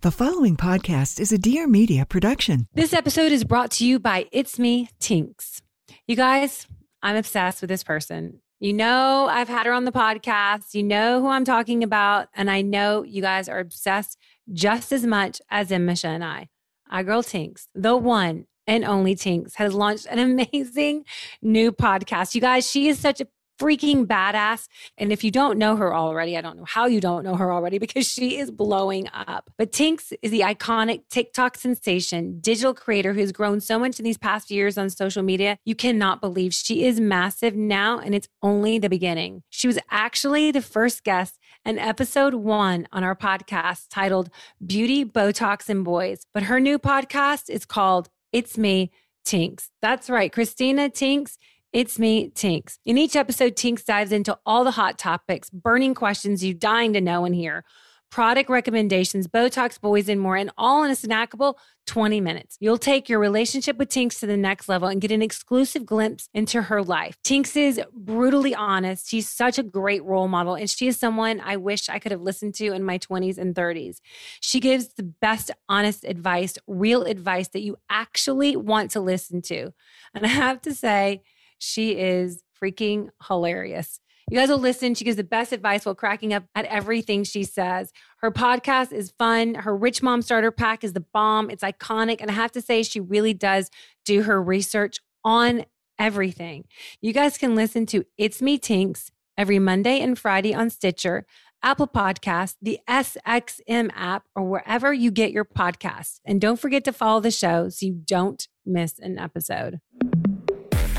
The following podcast is a Dear Media production. This episode is brought to you by It's Me, Tinx. You guys, I'm obsessed with this person. You know, I've had her on the podcast. You know who I'm talking about. And I know you guys are obsessed just as much as Emisha and I. Our girl Tinx, the one and only Tinx, has launched an amazing new podcast. You guys, she is such a freaking badass. And if you don't know her already, I don't know how you don't know her already because she is blowing up. But Tinx is the iconic TikTok sensation, digital creator who has grown so much in these past years on social media. You cannot believe she is massive now, and it's only the beginning. She was actually the first guest in episode one on our podcast titled Beauty, Botox, and Boys. But her new podcast is called It's Me, Tinx. That's right, Christina Tinx it's me, Tinx. In each episode, Tinx dives into all the hot topics, burning questions you're dying to know and hear, product recommendations, Botox, boys, and more, and all in a snackable 20 minutes. You'll take your relationship with Tinx to the next level and get an exclusive glimpse into her life. Tinx is brutally honest. She's such a great role model, and she is someone I wish I could have listened to in my 20s and 30s. She gives the best, honest advice, real advice that you actually want to listen to. And I have to say, she is freaking hilarious. You guys will listen. She gives the best advice while cracking up at everything she says. Her podcast is fun. Her Rich Mom Starter Pack is the bomb. It's iconic. And I have to say, she really does do her research on everything. You guys can listen to It's Me Tinx every Monday and Friday on Stitcher, Apple Podcast, the SXM app, or wherever you get your podcasts. And don't forget to follow the show so you don't miss an episode.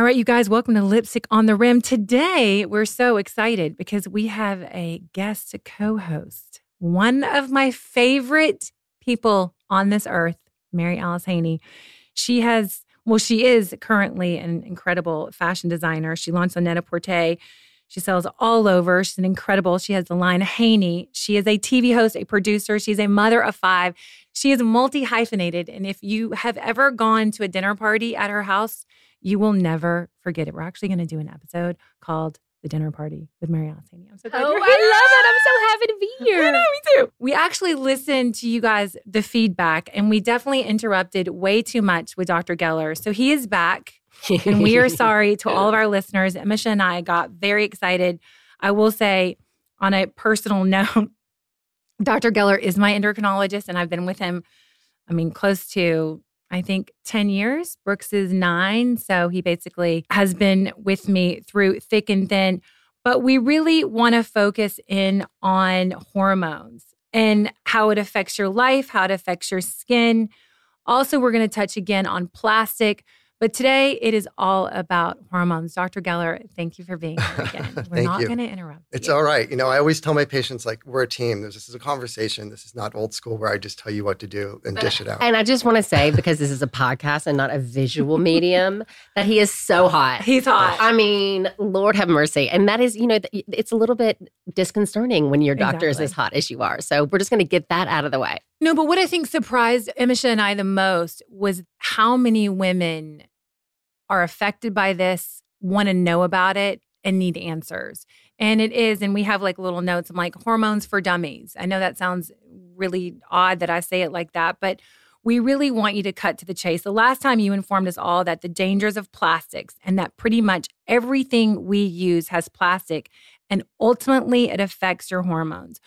All right, you guys, welcome to Lipstick on the Rim. Today, we're so excited because we have a guest co host, one of my favorite people on this earth, Mary Alice Haney. She has, well, she is currently an incredible fashion designer. She launched on Net-a-Porter. She sells all over. She's an incredible. She has the line Haney. She is a TV host, a producer. She's a mother of five. She is multi hyphenated. And if you have ever gone to a dinner party at her house, you will never forget it. We're actually going to do an episode called The Dinner Party with Mary Alice Haney. I'm so glad oh, I love it. I'm so happy to be here. I know, me too. We actually listened to you guys, the feedback, and we definitely interrupted way too much with Dr. Geller. So he is back, and we are sorry to all of our listeners. Emisha and I got very excited. I will say, on a personal note, Dr. Geller is my endocrinologist, and I've been with him, I mean, close to I think 10 years. Brooks is nine. So he basically has been with me through thick and thin. But we really want to focus in on hormones and how it affects your life, how it affects your skin. Also, we're going to touch again on plastic. But today it is all about hormones. Dr. Geller, thank you for being here again. We're Thank not going to interrupt. It's you. all right. You know, I always tell my patients like we're a team. This is a conversation. This is not old school where I just tell you what to do and dish it out. And I just want to say, because this is a podcast and not a visual medium, that he is so hot. He's hot. I mean, Lord have mercy. And that is, you know, it's a little bit disconcerting when your doctor is as hot as you are. So we're just going to get that out of the way. No, but what I think surprised Emisha and I the most was how many women are affected by this want to know about it and need answers. And it is, and we have like little notes. I'm like, hormones for dummies. I know that sounds really odd that I say it like that, but we really want you to cut to the chase. The last time you informed us all that the dangers of plastics and that pretty much everything we use has plastic and ultimately it affects your hormones.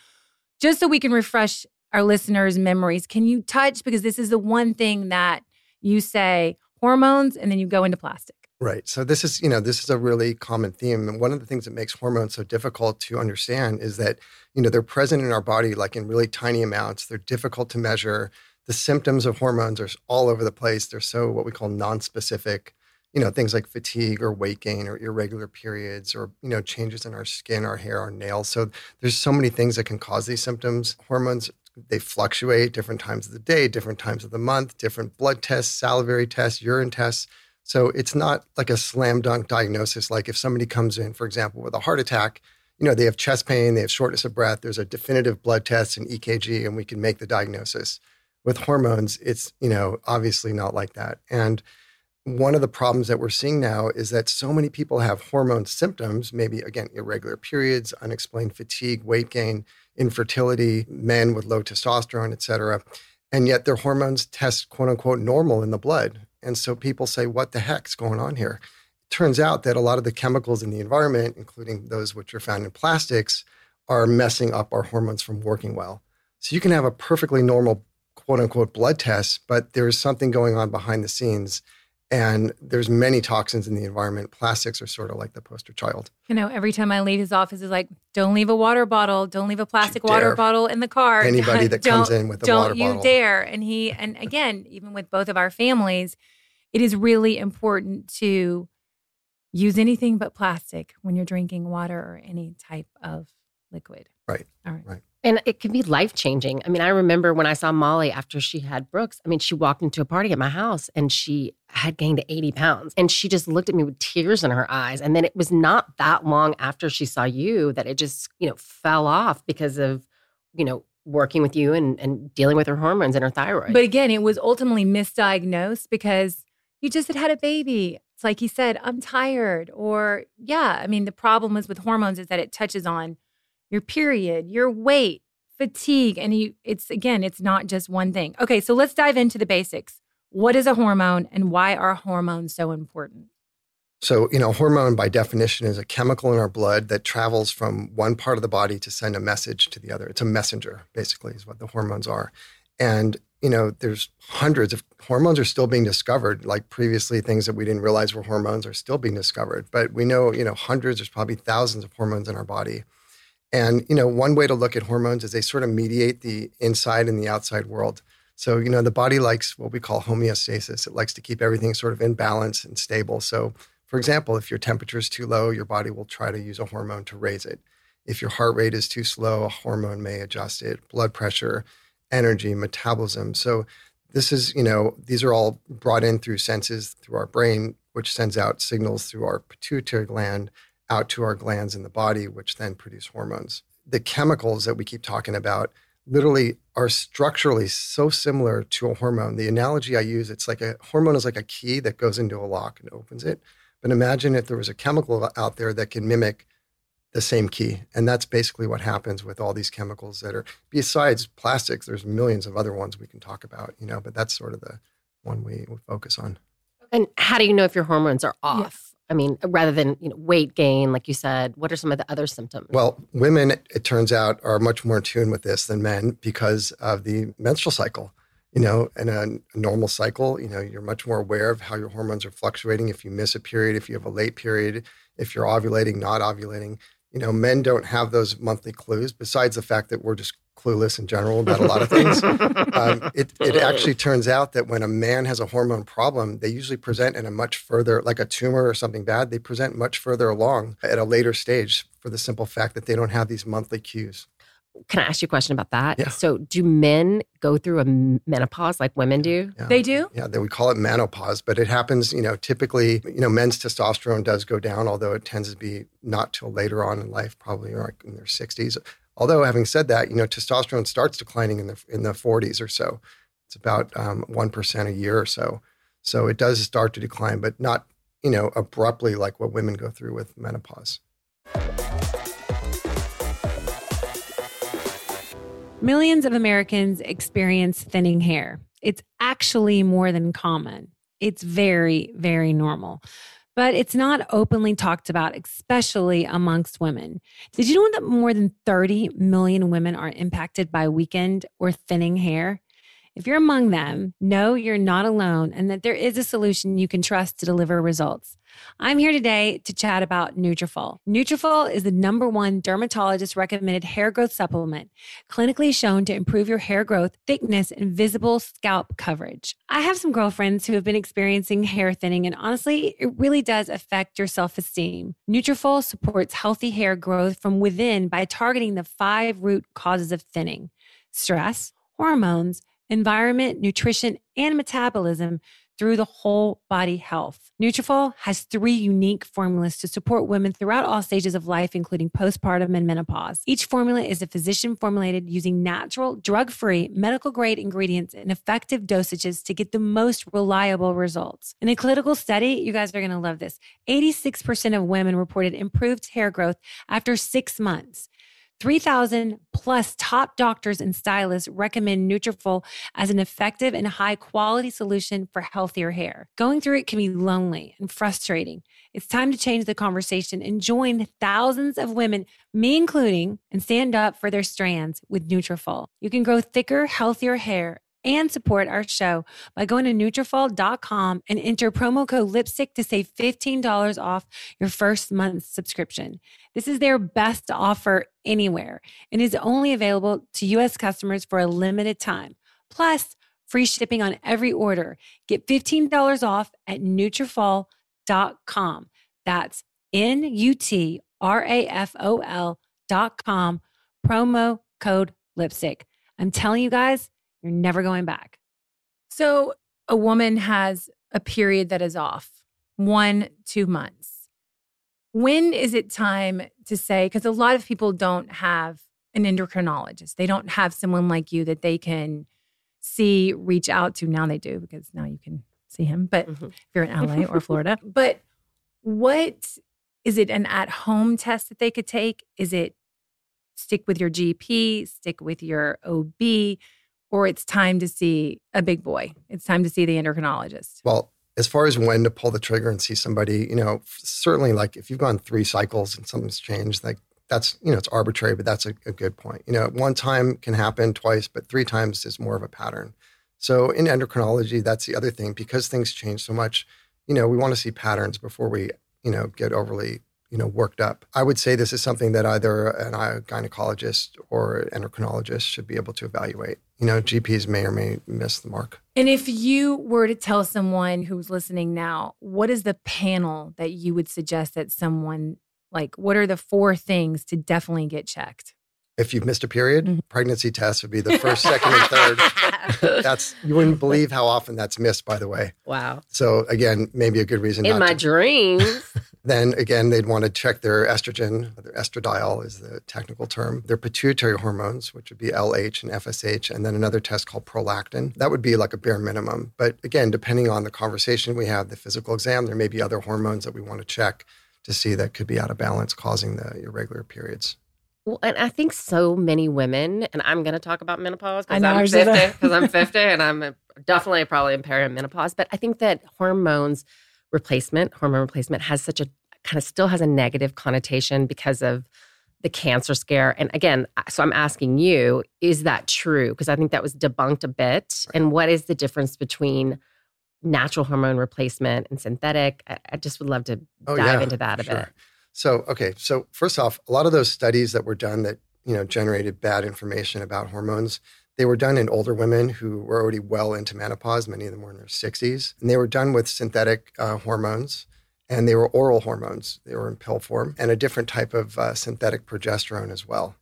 Just so we can refresh our listeners' memories, can you touch? Because this is the one thing that you say hormones and then you go into plastic. Right. So this is, you know, this is a really common theme. And one of the things that makes hormones so difficult to understand is that, you know, they're present in our body like in really tiny amounts. They're difficult to measure. The symptoms of hormones are all over the place. They're so what we call non-specific. You know, things like fatigue or weight gain or irregular periods or, you know, changes in our skin, our hair, our nails. So there's so many things that can cause these symptoms. Hormones they fluctuate different times of the day, different times of the month, different blood tests, salivary tests, urine tests so it's not like a slam dunk diagnosis. Like if somebody comes in, for example, with a heart attack, you know, they have chest pain, they have shortness of breath, there's a definitive blood test and EKG, and we can make the diagnosis. With hormones, it's, you know, obviously not like that. And one of the problems that we're seeing now is that so many people have hormone symptoms, maybe again, irregular periods, unexplained fatigue, weight gain, infertility, men with low testosterone, et cetera. And yet their hormones test quote unquote normal in the blood. And so people say, what the heck's going on here? It turns out that a lot of the chemicals in the environment, including those which are found in plastics, are messing up our hormones from working well. So you can have a perfectly normal, quote unquote, blood test, but there's something going on behind the scenes. And there's many toxins in the environment. Plastics are sort of like the poster child. You know, every time I leave his office is like, don't leave a water bottle, don't leave a plastic water bottle in the car. Anybody that comes in with a water bottle. Don't you dare. And he, and again, even with both of our families, it is really important to use anything but plastic when you're drinking water or any type of liquid. Right. All right. Right. And it can be life changing. I mean, I remember when I saw Molly after she had Brooks. I mean, she walked into a party at my house and she had gained 80 pounds. And she just looked at me with tears in her eyes. And then it was not that long after she saw you that it just, you know, fell off because of, you know, working with you and, and dealing with her hormones and her thyroid. But again, it was ultimately misdiagnosed because you just had had a baby. It's like he said, I'm tired. Or, yeah, I mean, the problem is with hormones is that it touches on your period, your weight, fatigue. And you, it's again, it's not just one thing. Okay, so let's dive into the basics. What is a hormone and why are hormones so important? So, you know, hormone by definition is a chemical in our blood that travels from one part of the body to send a message to the other. It's a messenger, basically, is what the hormones are. And you know, there's hundreds of hormones are still being discovered. Like previously, things that we didn't realize were hormones are still being discovered. But we know, you know, hundreds, there's probably thousands of hormones in our body. And, you know, one way to look at hormones is they sort of mediate the inside and the outside world. So, you know, the body likes what we call homeostasis. It likes to keep everything sort of in balance and stable. So, for example, if your temperature is too low, your body will try to use a hormone to raise it. If your heart rate is too slow, a hormone may adjust it. Blood pressure, energy, metabolism. So this is, you know, these are all brought in through senses through our brain, which sends out signals through our pituitary gland out to our glands in the body, which then produce hormones. The chemicals that we keep talking about literally are structurally so similar to a hormone. The analogy I use, it's like a hormone is like a key that goes into a lock and opens it. But imagine if there was a chemical out there that can mimic the same key. And that's basically what happens with all these chemicals that are besides plastics, there's millions of other ones we can talk about, you know, but that's sort of the one we, we focus on. And how do you know if your hormones are off? Yeah. I mean, rather than you know, weight gain, like you said, what are some of the other symptoms? Well, women, it turns out, are much more in tune with this than men because of the menstrual cycle. You know, in a, a normal cycle, you know, you're much more aware of how your hormones are fluctuating. If you miss a period, if you have a late period, if you're ovulating, not ovulating, you know, men don't have those monthly clues, besides the fact that we're just clueless in general about a lot of things. um, it, it actually turns out that when a man has a hormone problem, they usually present in a much further, like a tumor or something bad, they present much further along at a later stage for the simple fact that they don't have these monthly cues. Can I ask you a question about that? Yeah. So, do men go through a menopause like women do? Yeah. They do? Yeah, they, we call it menopause, but it happens, you know, typically, you know, men's testosterone does go down, although it tends to be not till later on in life, probably like in their 60s. Although, having said that, you know, testosterone starts declining in the in the 40s or so. It's about um, 1% a year or so. So it does start to decline, but not you know, abruptly like what women go through with menopause. Millions of Americans experience thinning hair. It's actually more than common. It's very, very normal. But it's not openly talked about, especially amongst women. Did you know that more than 30 million women are impacted by weakened or thinning hair? If you're among them, know you're not alone and that there is a solution you can trust to deliver results. I'm here today to chat about Nutrafol. Nutrafol is the number one dermatologist recommended hair growth supplement, clinically shown to improve your hair growth, thickness, and visible scalp coverage. I have some girlfriends who have been experiencing hair thinning, and honestly, it really does affect your self-esteem. Nutrafol supports healthy hair growth from within by targeting the five root causes of thinning: stress, hormones environment, nutrition, and metabolism through the whole body health. Nutrafol has three unique formulas to support women throughout all stages of life, including postpartum and menopause. Each formula is a physician formulated using natural, drug-free, medical-grade ingredients and effective dosages to get the most reliable results. In a clinical study, you guys are going to love this. 86% of women reported improved hair growth after six months. 3,000 plus top doctors and stylists recommend Nutrafol as an effective and high quality solution for healthier hair. Going through it can be lonely and frustrating. It's time to change the conversation and join thousands of women, me including, and stand up for their strands with Nutrafol. You can grow thicker, healthier hair and support our show by going to Nutrafol.com and enter promo code lipstick to save $15 off your first month's subscription. This is their best offer anywhere and is only available to U.S. customers for a limited time. Plus, free shipping on every order. Get $15 off at Nutrafol.com. That's N-U-T-R-A-F-O-L dot com. Promo code lipstick. I'm telling you guys, you're never going back. So a woman has a period that is off one, two months. When is it time to say, because a lot of people don't have an endocrinologist, they don't have someone like you that they can see, reach out to. Now they do, because now you can see him, but Mhm. if you're in LA or Florida. But what is it an at home test that they could take? Is it stick with your GP, stick with your OB? Or it's time to see a big boy. It's time to see the endocrinologist. Well, as far as when to pull the trigger and see somebody, you know, certainly like if you've gone three cycles and something's changed, like that's, you know, it's arbitrary, but that's a, a good point. You know, one time can happen twice, but three times is more of a pattern. So in endocrinology, that's the other thing because things change so much, you know, we want to see patterns before we, you know, get overly you know, worked up. I would say this is something that either an eye gynecologist or endocrinologist should be able to evaluate. You know, GPs may or may miss the mark. And if you were to tell someone who's listening now, what is the panel that you would suggest that someone like what are the four things to definitely get checked? If you've missed a period, Mhm. pregnancy test would be the first, second, and third. That's you wouldn't believe how often that's missed, by the way. wow. So again, maybe a good reason. In my to. dreams. Then again, they'd want to check their estrogen, their estradiol is the technical term, their pituitary hormones, which would be LH and FSH, and then another test called prolactin. That would be like a bare minimum. But again, depending on the conversation we have, the physical exam, there may be other hormones that we want to check to see that could be out of balance, causing the irregular periods. Well, and I think so many women, and I'm going to talk about menopause because I'm 50, because I'm 50 and I'm uh, definitely probably in perimenopause. But I think that hormones replacement, hormone replacement has such a kind of still has a negative connotation because of the cancer scare. And again, so I'm asking you, is that true? Because I think that was debunked a bit. And what is the difference between natural hormone replacement and synthetic? I, I just would love to Oh, dive yeah, into that a sure. bit. So, okay. So, first off, a lot of those studies that were done that, you know, generated bad information about hormones, they were done in older women who were already well into menopause. Many of them were in their 60s. And they were done with synthetic uh, hormones and they were oral hormones. They were in pill form and a different type of uh, synthetic progesterone as well.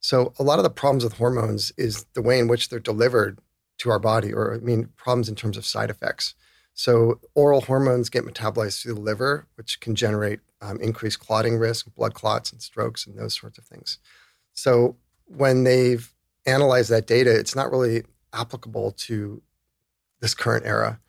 So, a lot of the problems with hormones is the way in which they're delivered to our body, or I mean, problems in terms of side effects. So, oral hormones get metabolized through the liver, which can generate um, increased clotting risk, blood clots, and strokes, and those sorts of things. So, when they've analyzed that data, it's not really applicable to this current era.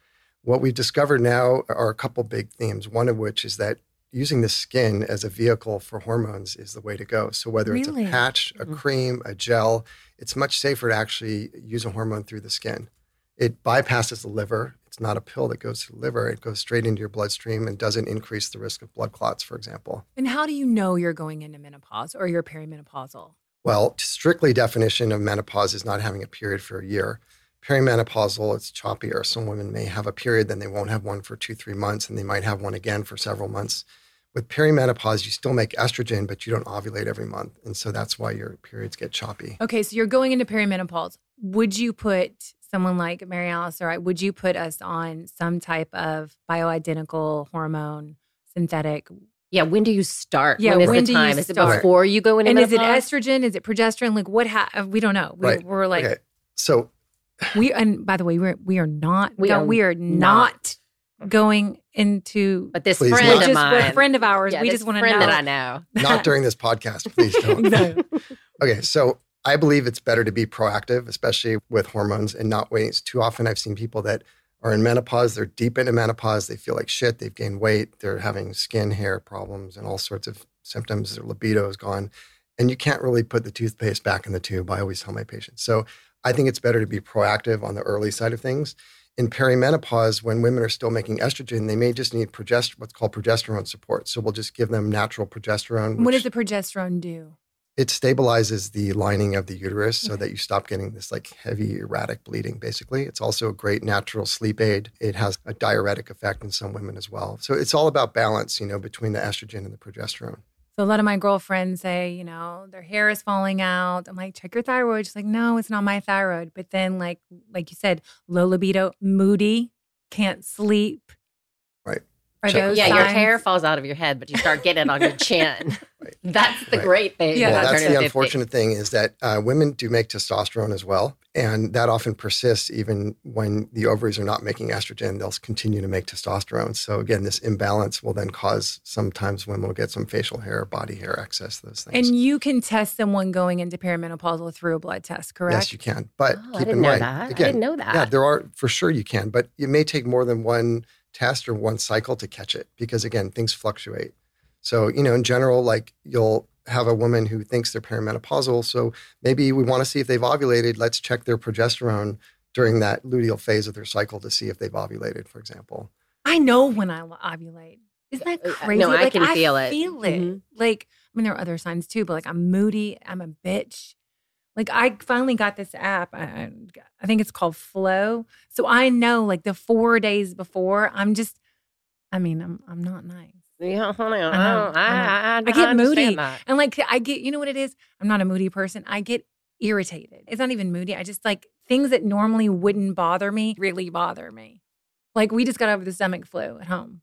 What we've discovered now are a couple big themes, one of which is that using the skin as a vehicle for hormones is the way to go. So whether Really? it's a patch, a Mhm. cream, a gel, it's much safer to actually use a hormone through the skin. It bypasses the liver. It's not a pill that goes to the liver. It goes straight into your bloodstream and doesn't increase the risk of blood clots, for example. And how do you know you're going into menopause or you're perimenopausal? Well, strictly definition of menopause is not having a period for a year. Perimenopausal, it's choppier. Some women may have a period, then they won't have one for two, three months, and they might have one again for several months. With perimenopause, you still make estrogen, but you don't ovulate every month. And so that's why your periods get choppy. Okay, so you're going into perimenopause. Would you put someone like Mary Alice or I, would you put us on some type of bioidentical hormone, synthetic? Yeah, when do you start? Yeah, when is when the do you time? Is it start? before you go into And is it estrogen? Is it progesterone? Like what? Ha- uh, we don't know. We, Right. We're like okay. So we. And by the way, we're we are not. We go- are we are not going into. But this Please friend not. of mine, a friend of ours. yeah, we this just want to know. that I know. not during this podcast, please don't. No. Okay, so I believe it's better to be proactive, especially with hormones and not wait. Too often I've seen people that are in menopause, they're deep into menopause, they feel like shit, they've gained weight, they're having skin, hair problems, and all sorts of symptoms. Their libido is gone. And you can't really put the toothpaste back in the tube. I always tell my patients. So I think it's better to be proactive on the early side of things. In perimenopause, when women are still making estrogen, they may just need progest- what's called progesterone support. So we'll just give them natural progesterone. what does the progesterone do? It stabilizes the lining of the uterus so mm-hmm. that you stop getting this like heavy erratic bleeding basically it's also a great natural sleep aid it has a diuretic effect in some women as well so it's all about balance you know between the estrogen and the progesterone So a lot of my girlfriends say, you know, their hair is falling out. I'm like, check your thyroid. She's like, no, it's not my thyroid. But then, like, like you said, low libido, moody, can't sleep. Right. Are those Yeah, your hair falls out of your head, but you start getting it on your chin. Right. That's the Right. great thing. Yeah. well that's the 50. unfortunate thing is that uh, women do make testosterone as well and that often persists even when the ovaries are not making estrogen they'll continue to make testosterone so again this imbalance will then cause sometimes women will get some facial hair body hair excess those things And you can test someone going into perimenopausal through a blood test, correct? Yes, you can. But Oh, I keep didn't in know mind, that. I again, didn't know that. Yeah, there are for sure you can, but it may take more than one test or one cycle to catch it because again, things fluctuate. So, you know, in general, like you'll have a woman who thinks they're perimenopausal. So maybe we want to see if they've ovulated. Let's check their progesterone during that luteal phase of their cycle to see if they've ovulated, for example. I know when I ovulate. Isn't that Uh, uh, crazy? no, I like, can feel it. Feel it. Mhm. Like, I mean, there are other signs too, but like I'm moody. I'm a bitch. Like I finally got this app. I, I- think it's called Flo. So I know like the four days before, I'm just. I mean, I'm I'm not nice. Yeah, honey, I, know, I, I. I, I get moody. that. And like I get, you know what it is? I'm not a moody person. I get irritated. It's not even moody. I just like things that normally wouldn't bother me really bother me. Like we just got over the stomach flu at home.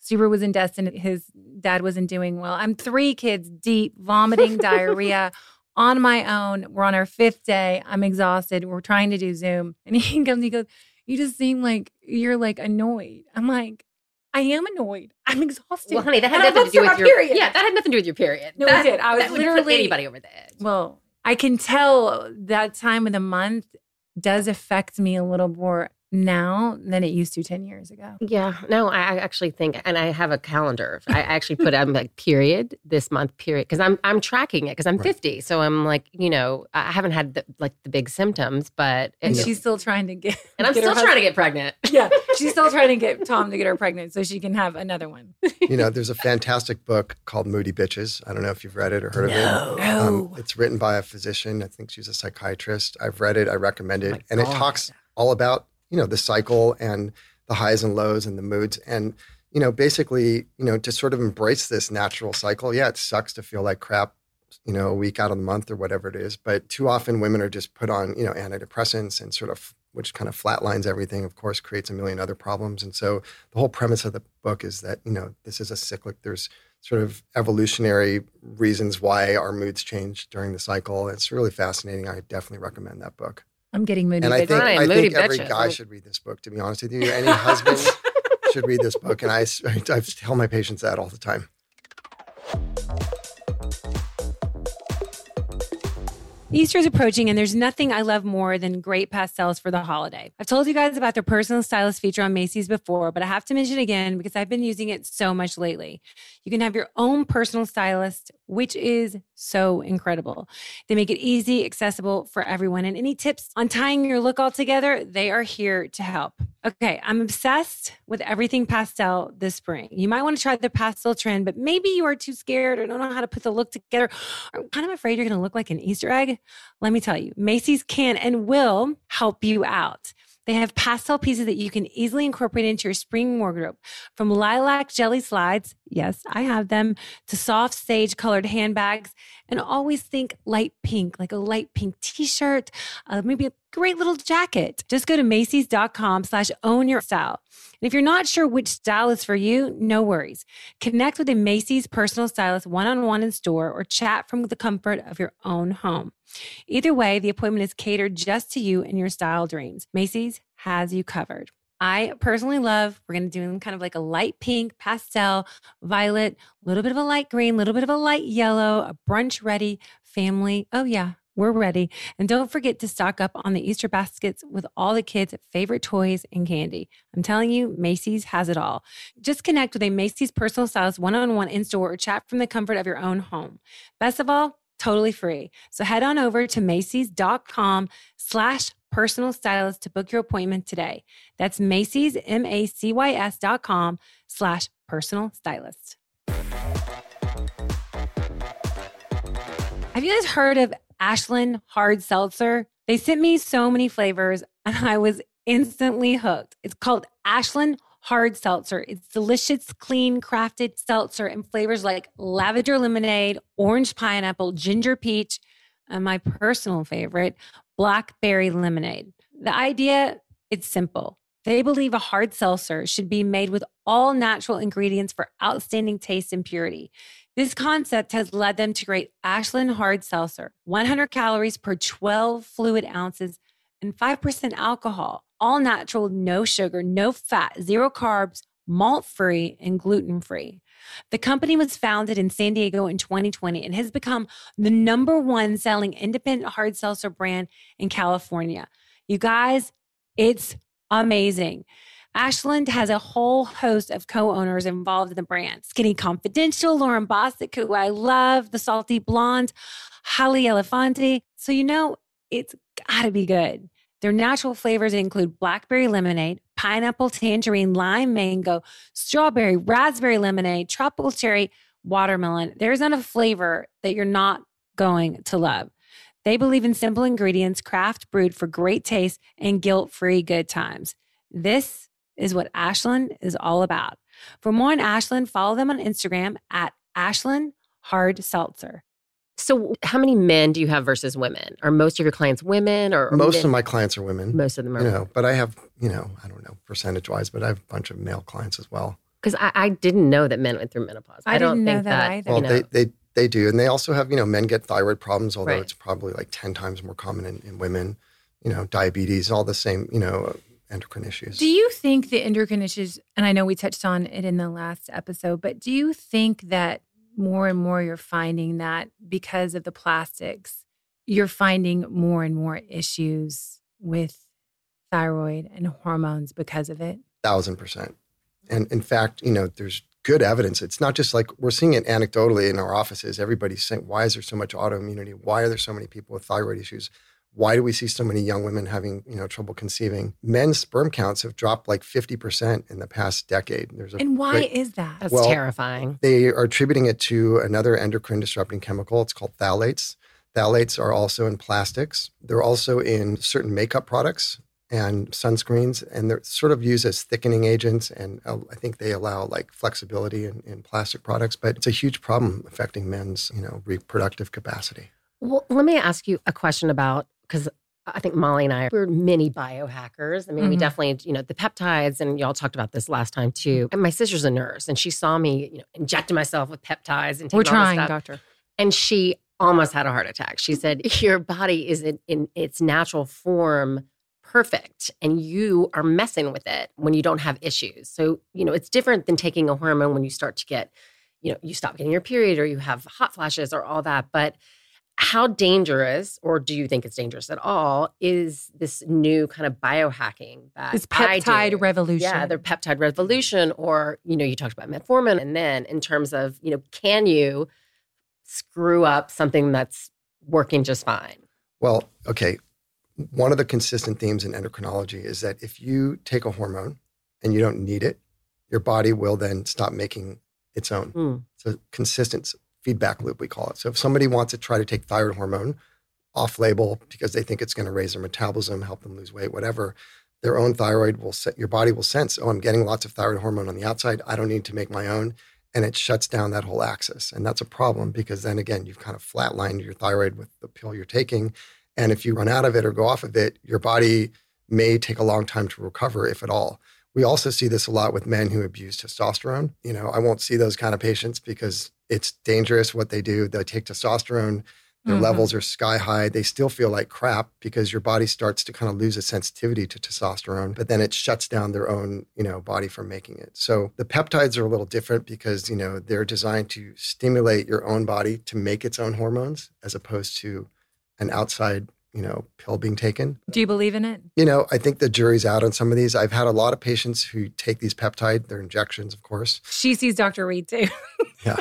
Stuber was in Destin. His dad wasn't doing well. I'm three kids deep, vomiting, diarrhea on my own. We're on our fifth day. I'm exhausted. We're trying to do Zoom. And he comes, he goes, You just seem like you're like annoyed. I'm like, I am annoyed. I'm exhausted. Well, honey, that had And nothing to do with your period. Yeah, that had nothing to do with your period. No, it did. I was that literally- anybody over the edge. Well, I can tell that time of the month does affect me a little more now than it used to 10 years ago. Yeah, no, I, I actually think, and I have a calendar. I actually put I'm like period this month period because I'm I'm tracking it because I'm Right. 50, so I'm like you know I haven't had the, like the big symptoms, but And it's- she's still trying to get and I'm get still trying to get pregnant. Yeah, she's still trying to get Tom to get her pregnant so she can have another one. You know, there's a fantastic book called Moody Bitches. I don't know if you've read it or heard of it. No. Um, it's written by a physician. I think she's a psychiatrist. I've read it. I recommend it. my and it talks all about, you know, the cycle and the highs and lows and the moods. And, you know, basically, you know, to sort of embrace this natural cycle. Yeah, it sucks to feel like crap, you know, a week out of the month or whatever it is. But too often women are just put on, you know, antidepressants and sort of, which kind of flatlines everything, of course, creates a million other problems. And so the whole premise of the book is that, you know, this is a cyclic, there's sort of evolutionary reasons why our moods change during the cycle. It's really fascinating. I definitely recommend that book. I'm getting moody. and I think Fine, I moody think every bitches. guy should read this book. To be honest with you, any husband should read this book. And I, I tell my patients that all the time. Easter is approaching, and there's nothing I love more than great pastels for the holiday. I've told you guys about their personal stylist feature on Macy's before, but I have to mention it again because I've been using it so much lately. You can have your own personal stylist, which is so incredible. They make it easy, accessible for everyone. And any tips on tying your look all together, they are here to help. Okay, I'm obsessed with everything pastel this spring. You might want to try the pastel trend, but maybe you are too scared or don't know how to put the look together. I'm kind of afraid you're going to look like an Easter egg. Let me tell you, Macy's can and will help you out. They have pastel pieces that you can easily incorporate into your spring wardrobe from lilac jelly slides. Yes, I have them to soft sage colored handbags and always think light pink, like a light pink t-shirt, uh, maybe a great little jacket. Just go to Macy's.com slash own your style. And if you're not sure which style is for you, no worries. Connect with a Macy's personal stylist one-on-one in store or chat from the comfort of your own home. Either way, the appointment is catered just to you and your style dreams. Macy's has you covered. I personally love, we're going to do kind of like a light pink, pastel, violet, a little bit of a light green, a little bit of a light yellow, a brunch ready family. Oh, yeah, we're ready. And don't forget to stock up on the Easter baskets with all the kids' favorite toys and candy. I'm telling you, Macy's has it all. Just connect with a Macy's personal stylist one on one in store or chat from the comfort of your own home. Best of all, totally free. So head on over to Macy's.com slash personal stylist to book your appointment today. That's Macy's, M-A-C-Y-S dot com slash personal stylist. Have you guys heard of Ashland Hard Seltzer? They sent me so many flavors and I was instantly hooked. It's called Ashland Hard Seltzer. It's delicious, clean, crafted seltzer and flavors like lavender lemonade, orange pineapple, ginger peach, and my personal favorite, blackberry lemonade. The idea, it's simple. They believe a hard seltzer should be made with all natural ingredients for outstanding taste and purity. This concept has led them to create Ashland Hard Seltzer, 100 calories per 12 fluid ounces and 5% alcohol, all natural, no sugar, no fat, zero carbs, malt free, and gluten free. The company was founded in San Diego in 2020 and has become the number one selling independent hard seltzer brand in California. You guys, it's amazing. Ashland has a whole host of co-owners involved in the brand. Skinny Confidential, Lauryn Bosstick, who I love, the Salty Blonde, Holly Elefante. So you know it's gotta be good. Their natural flavors include blackberry lemonade, pineapple, tangerine, lime, mango, strawberry, raspberry lemonade, tropical cherry, watermelon. There's not a flavor that you're not going to love. They believe in simple ingredients, craft brewed for great taste and guilt free good times. This is what Ashland is all about. For more on Ashland, follow them on Instagram at Ashland Hard Seltzer. So, how many men do you have versus women? Are most of your clients women or, or Most men? of my clients are women. Most of them are you know, but I have, you know, I don't know percentage wise, but I have a bunch of male clients as well. Because I, I didn't know that men went through menopause. I don't didn't know think that either. Well, you know, they, they they do, and they also have, you know, men get thyroid problems, although Right. it's probably like ten times more common in, in women. You know, diabetes, all the same, you know, endocrine issues. Do you think the endocrine issues, and I know we touched on it in the last episode, but do you think that more and more you're finding that because of the plastics, you're finding more and more issues with thyroid and hormones because of it? thousand percent. And in fact, you know, there's good evidence. It's not just like we're seeing it anecdotally in our offices. Everybody's saying, why is there so much autoimmunity? Why are there so many people with thyroid issues? Why do we see so many young women having, you know, trouble conceiving? Men's sperm counts have dropped like 50% in the past decade. There's a And why great- is that? that's well, terrifying. they are attributing it to another endocrine disrupting chemical. It's called phthalates. Phthalates are also in plastics. They're also in certain makeup products and sunscreens, and they're sort of used as thickening agents. And uh, I think they allow like flexibility in, in plastic products, but it's a huge problem affecting men's, you know, reproductive capacity. Well, let me ask you a question about because I think Molly and I we're mini biohackers. I mean, we Mhm. definitely, you know, the peptides, and y'all talked about this last time too. And my sister's a nurse, and she saw me, you know, injecting myself with peptides and taking We're trying, doctor. and she almost had a heart attack. She said, "Your body is in, in its natural form." Perfect, and you are messing with it when you don't have issues. So, you know, it's different than taking a hormone when you start to get, you know, you stop getting your period or you have hot flashes or all that. But how dangerous, or do you think it's dangerous at all, is this new kind of biohacking that This I peptide do? revolution. Yeah, the peptide revolution, or you know, you talked about metformin, and then in terms of you know, can you screw up something that's working just fine? Well, okay. One of the consistent themes in endocrinology is that if you take a hormone and you don't need it, your body will then stop making its own. Hmm. It's a consistent feedback loop, we call it. So if somebody wants to try to take thyroid hormone off label because they think it's going to raise their metabolism, help them lose weight, whatever, their own thyroid will set, your body will sense, oh, I'm getting lots of thyroid hormone on the outside. I don't need to make my own. And it shuts down that whole axis. And that's a problem because then again, you've kind of flatlined your thyroid with the pill you're taking. And if you run out of it or go off of it, your body may take a long time to recover, if at all. We also see this a lot with men who abuse testosterone. You know, I won't see those kind of patients because it's dangerous what they do. They take testosterone, their Mhm. levels are sky high. They still feel like crap because your body starts to kind of lose its sensitivity to testosterone, but then it shuts down their own, you know, body from making it. So the peptides are a little different because, you know, they're designed to stimulate your own body to make its own hormones as opposed to an outside, you know, pill being taken. Do you believe in it? You know, I think the jury's out on some of these. I've had a lot of patients who take these peptide, they're injections, of course. She sees Dr. Reed too. Yeah.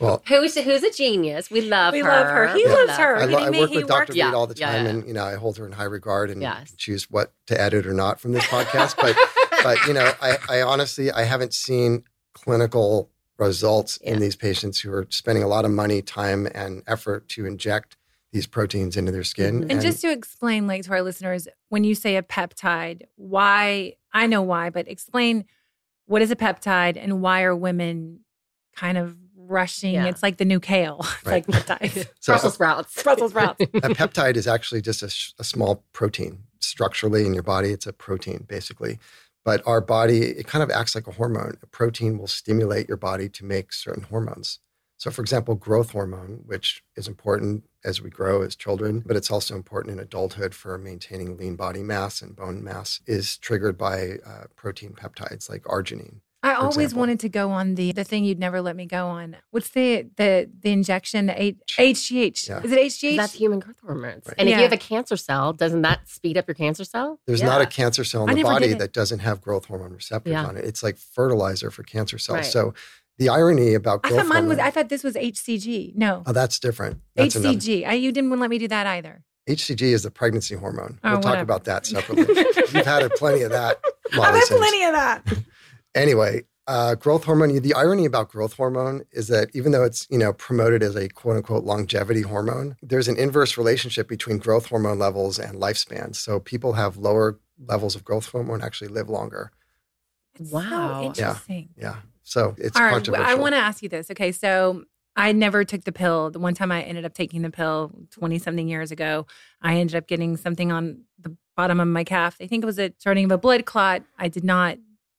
Well, Who's who's a genius? We love We her. love her. He We loves her. I, lo- I work with Dr. Reed Yeah, all the time, yeah. and you know I hold her in high regard and Yes. choose what to edit or not from this podcast. But but you know, I, I honestly I haven't seen clinical results Yeah. in these patients who are spending a lot of money, time, and effort to inject these proteins into their skin. Mhm. And just to explain, like to our listeners, when you say a peptide, why I know why, but explain what is a peptide and why are women kind of rushing? Yeah. It's like the new kale. It's Right. like peptides. so Brussels sprouts. Brussels sprouts. a peptide is actually just a, sh- a small protein. Structurally in your body, it's a protein basically. But our body, it kind of acts like a hormone. A protein will stimulate your body to make certain hormones. So, for example, growth hormone, which is important as we grow as children, but it's also important in adulthood for maintaining lean body mass and bone mass, is triggered by uh, protein peptides like arginine. I always example. wanted to go on the the thing you'd never let me go on. What's the the the injection? The H- HGH. Yeah. Is it HGH? That's human growth hormones. Right. And if you have a cancer cell, doesn't that speed up your cancer cell? There's Yeah. not a cancer cell in I the body that doesn't have growth hormone receptors Yeah. on it. It's like fertilizer for cancer cells. Right. So, the irony about I growth thought mine was. hormone, I thought this was HCG. No, oh, that's different. That's another. HCG. I, you didn't want to let me do that either. HCG is the pregnancy hormone. Oh, we'll talk about that separately. You've had plenty of that. Molly, I've had since- plenty of that. Anyway, uh, growth hormone. The irony about growth hormone is that even though it's you know promoted as a quote unquote longevity hormone, there's an inverse relationship between growth hormone levels and lifespan. So people have lower levels of growth hormone actually live longer. It's Wow. So interesting. Yeah. So it's All right. controversial. I want to ask you this. Okay. So I never took the pill. The one time I ended up taking the pill 20 something years ago, I ended up getting something on the bottom of my calf. I think it was a starting of a blood clot. I did not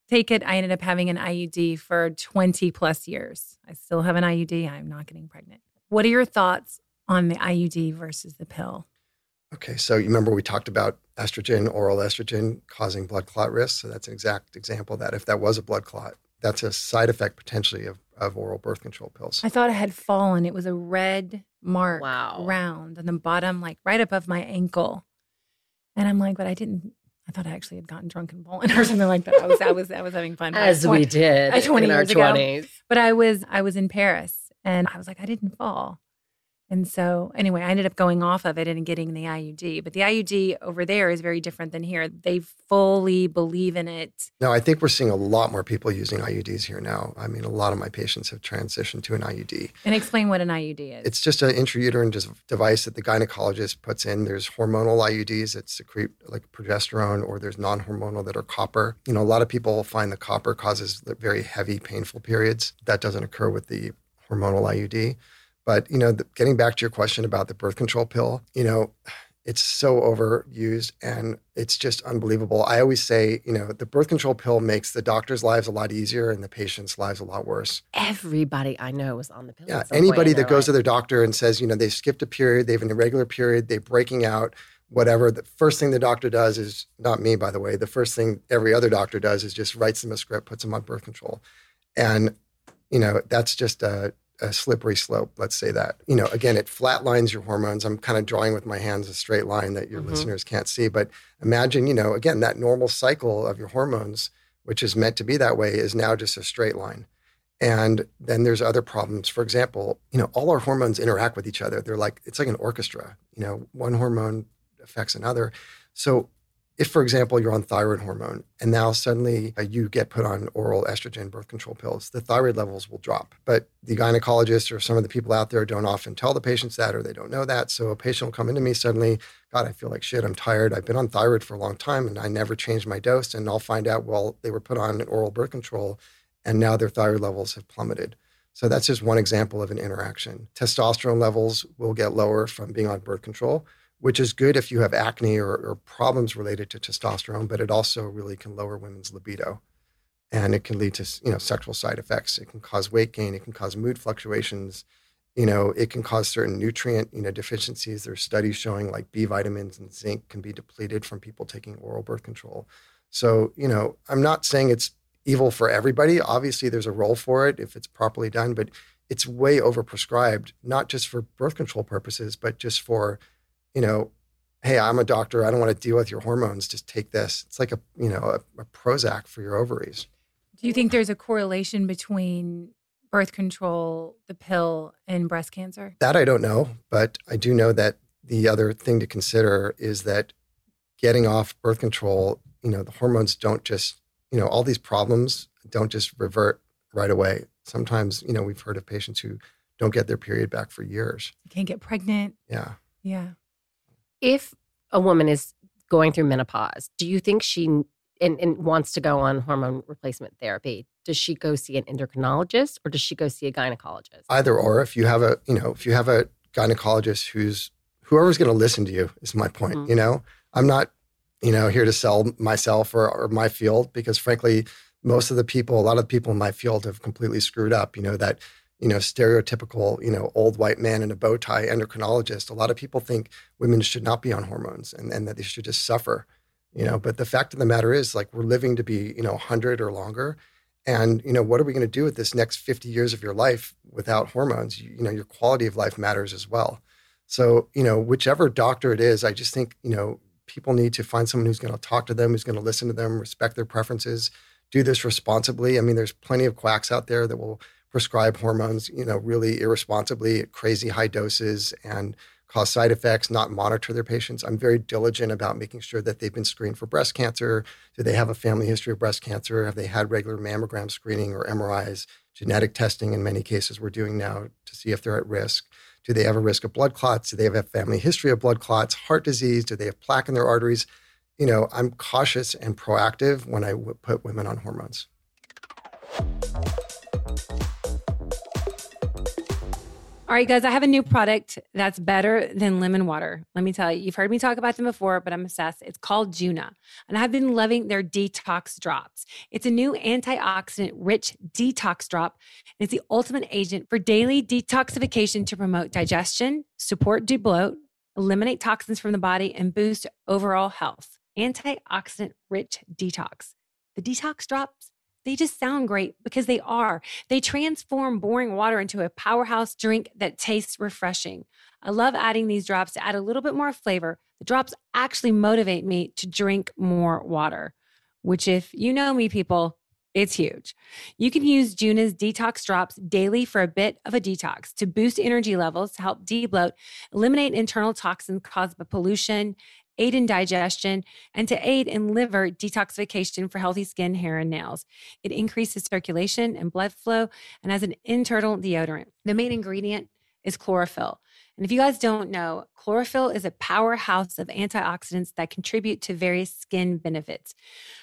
take it. I ended up having an IUD for 20 plus years. I still have an IUD. I'm not getting pregnant. What are your thoughts on the IUD versus the pill? Okay, so you remember we talked about estrogen, oral estrogen causing blood clot risk. So that's an exact example of that if that was a blood clot, that's a side effect potentially of, of oral birth control pills. I thought it had fallen. It was a red mark Wow. round on the bottom, like right above my ankle. And I'm like, but I didn't. I thought I actually had gotten drunk and fallen or something like that. I was, I was, I was having fun. As we did uh, 20 in our. 20s. But I was, I was in Paris, and I was like, I didn't fall. And so, anyway, I ended up going off of it and getting the IUD. But the IUD over there is very different than here. They fully believe in it. Now, I think we're seeing a lot more people using IUDs here now. I mean, a lot of my patients have transitioned to an IUD. And explain what an IUD is. It's just an intrauterine device that the gynecologist puts in. There's hormonal IUDs that secrete like progesterone, or there's non hormonal that are copper. You know, a lot of people find the copper causes very heavy, painful periods. That doesn't occur with the hormonal IUD. But, you know, the, getting back to your question about the birth control pill, you know, it's so overused and it's just unbelievable. I always say, you know, the birth control pill makes the doctor's lives a lot easier and the patient's lives a lot worse. Everybody I know is on the pill. Yeah, at some point anybody that goes to their doctor and says, you know, they skipped a period, they have an irregular period, they're breaking out, whatever. The first thing the doctor does is not me, by the way. The first thing every other doctor does is just writes them a script, puts them on birth control, and you know that's just a, a slippery slope, let's say that. You know, again, it flatlines your hormones. I'm kind of drawing with my hands a straight line that your Mhm. listeners can't see. But imagine, you know, again, that normal cycle of your hormones, which is meant to be that way, is now just a straight line. And then there's other problems. For example, you know, all our hormones interact with each other. They're like, it's like an orchestra. You know, one hormone affects another. So if, for example, you're on thyroid hormone and now suddenly uh, you get put on oral estrogen birth control pills, the thyroid levels will drop. But the gynecologist or some of the people out there don't often tell the patients that or they don't know that. So a patient will come into me suddenly, God, I feel like shit. I'm tired. I've been on thyroid for a long time and I never changed my dose. And I'll find out, well, they were put on an oral birth control and now their thyroid levels have plummeted. So that's just one example of an interaction. Testosterone levels will get lower from being on birth control which is good if you have acne or, or, problems related to testosterone, but it also really can lower women's libido. And it can lead to you know sexual side effects. It can cause weight gain. It can cause mood fluctuations. You know, it can cause certain nutrient you know deficiencies. There's studies showing like B vitamins and zinc can be depleted from people taking oral birth control. So you know, I'm not saying it's evil for everybody. Obviously, there's a role for it if it's properly done, but it's way overprescribed, not just for birth control purposes, but just for you know, hey, I'm a doctor. I don't want to deal with your hormones. Just take this. It's like a, you know, a, a Prozac for your ovaries. Do you think there's a correlation between birth control, the pill, and breast cancer? That I don't know, but I do know that the other thing to consider is that getting off birth control, you know, the hormones don't just, you know, all these problems don't just revert right away. Sometimes, you know, we've heard of patients who don't get their period back for years. You can't get pregnant. Yeah. Yeah. If a woman is going through menopause, do you think she and, and wants to go on hormone replacement therapy? Does she go see an endocrinologist or does she go see a gynecologist? Either or. If you have a, you know, if you have a gynecologist who's whoever's going to listen to you is my point. Mhm. You know, I'm not, you know, here to sell myself or, or my field because frankly, most of the people, a lot of the people in my field have completely screwed up. You know that you know, stereotypical, you know, old white man in a bow tie endocrinologist. A lot of people think women should not be on hormones and, and that they should just suffer, you know. But the fact of the matter is, like, we're living to be, you know, 100 or longer. And, you know, what are we going to do with this next 50 years of your life without hormones? You, you know, your quality of life matters as well. So, you know, whichever doctor it is, I just think, you know, people need to find someone who's going to talk to them, who's going to listen to them, respect their preferences, do this responsibly. I mean, there's plenty of quacks out there that will prescribe hormones, you know, really irresponsibly at crazy high doses and cause side effects, not monitor their patients. I'm very diligent about making sure that they've been screened for breast cancer. Do they have a family history of breast cancer? Have they had regular mammogram screening or MRIs? Genetic testing in many cases we're doing now to see if they're at risk. Do they have a risk of blood clots? Do they have a family history of blood clots, heart disease? Do they have plaque in their arteries? You know, I'm cautious and proactive when I w- put women on hormones. All right, guys, I have a new product that's better than lemon water. Let me tell you, you've heard me talk about them before, but I'm obsessed. It's called Juna, and I've been loving their detox drops. It's a new antioxidant rich detox drop, and it's the ultimate agent for daily detoxification to promote digestion, support debloat, eliminate toxins from the body, and boost overall health. Antioxidant rich detox. The detox drops they just sound great because they are. They transform boring water into a powerhouse drink that tastes refreshing. I love adding these drops to add a little bit more flavor. The drops actually motivate me to drink more water, which, if you know me, people, it's huge. You can use Juna's detox drops daily for a bit of a detox to boost energy levels, to help debloat, eliminate internal toxins caused by pollution, aid in digestion, and to aid in liver detoxification for healthy skin, hair, and nails. It increases circulation and blood flow and has an internal deodorant. The main ingredient is chlorophyll. And if you guys don't know, chlorophyll is a powerhouse of antioxidants that contribute to various skin benefits.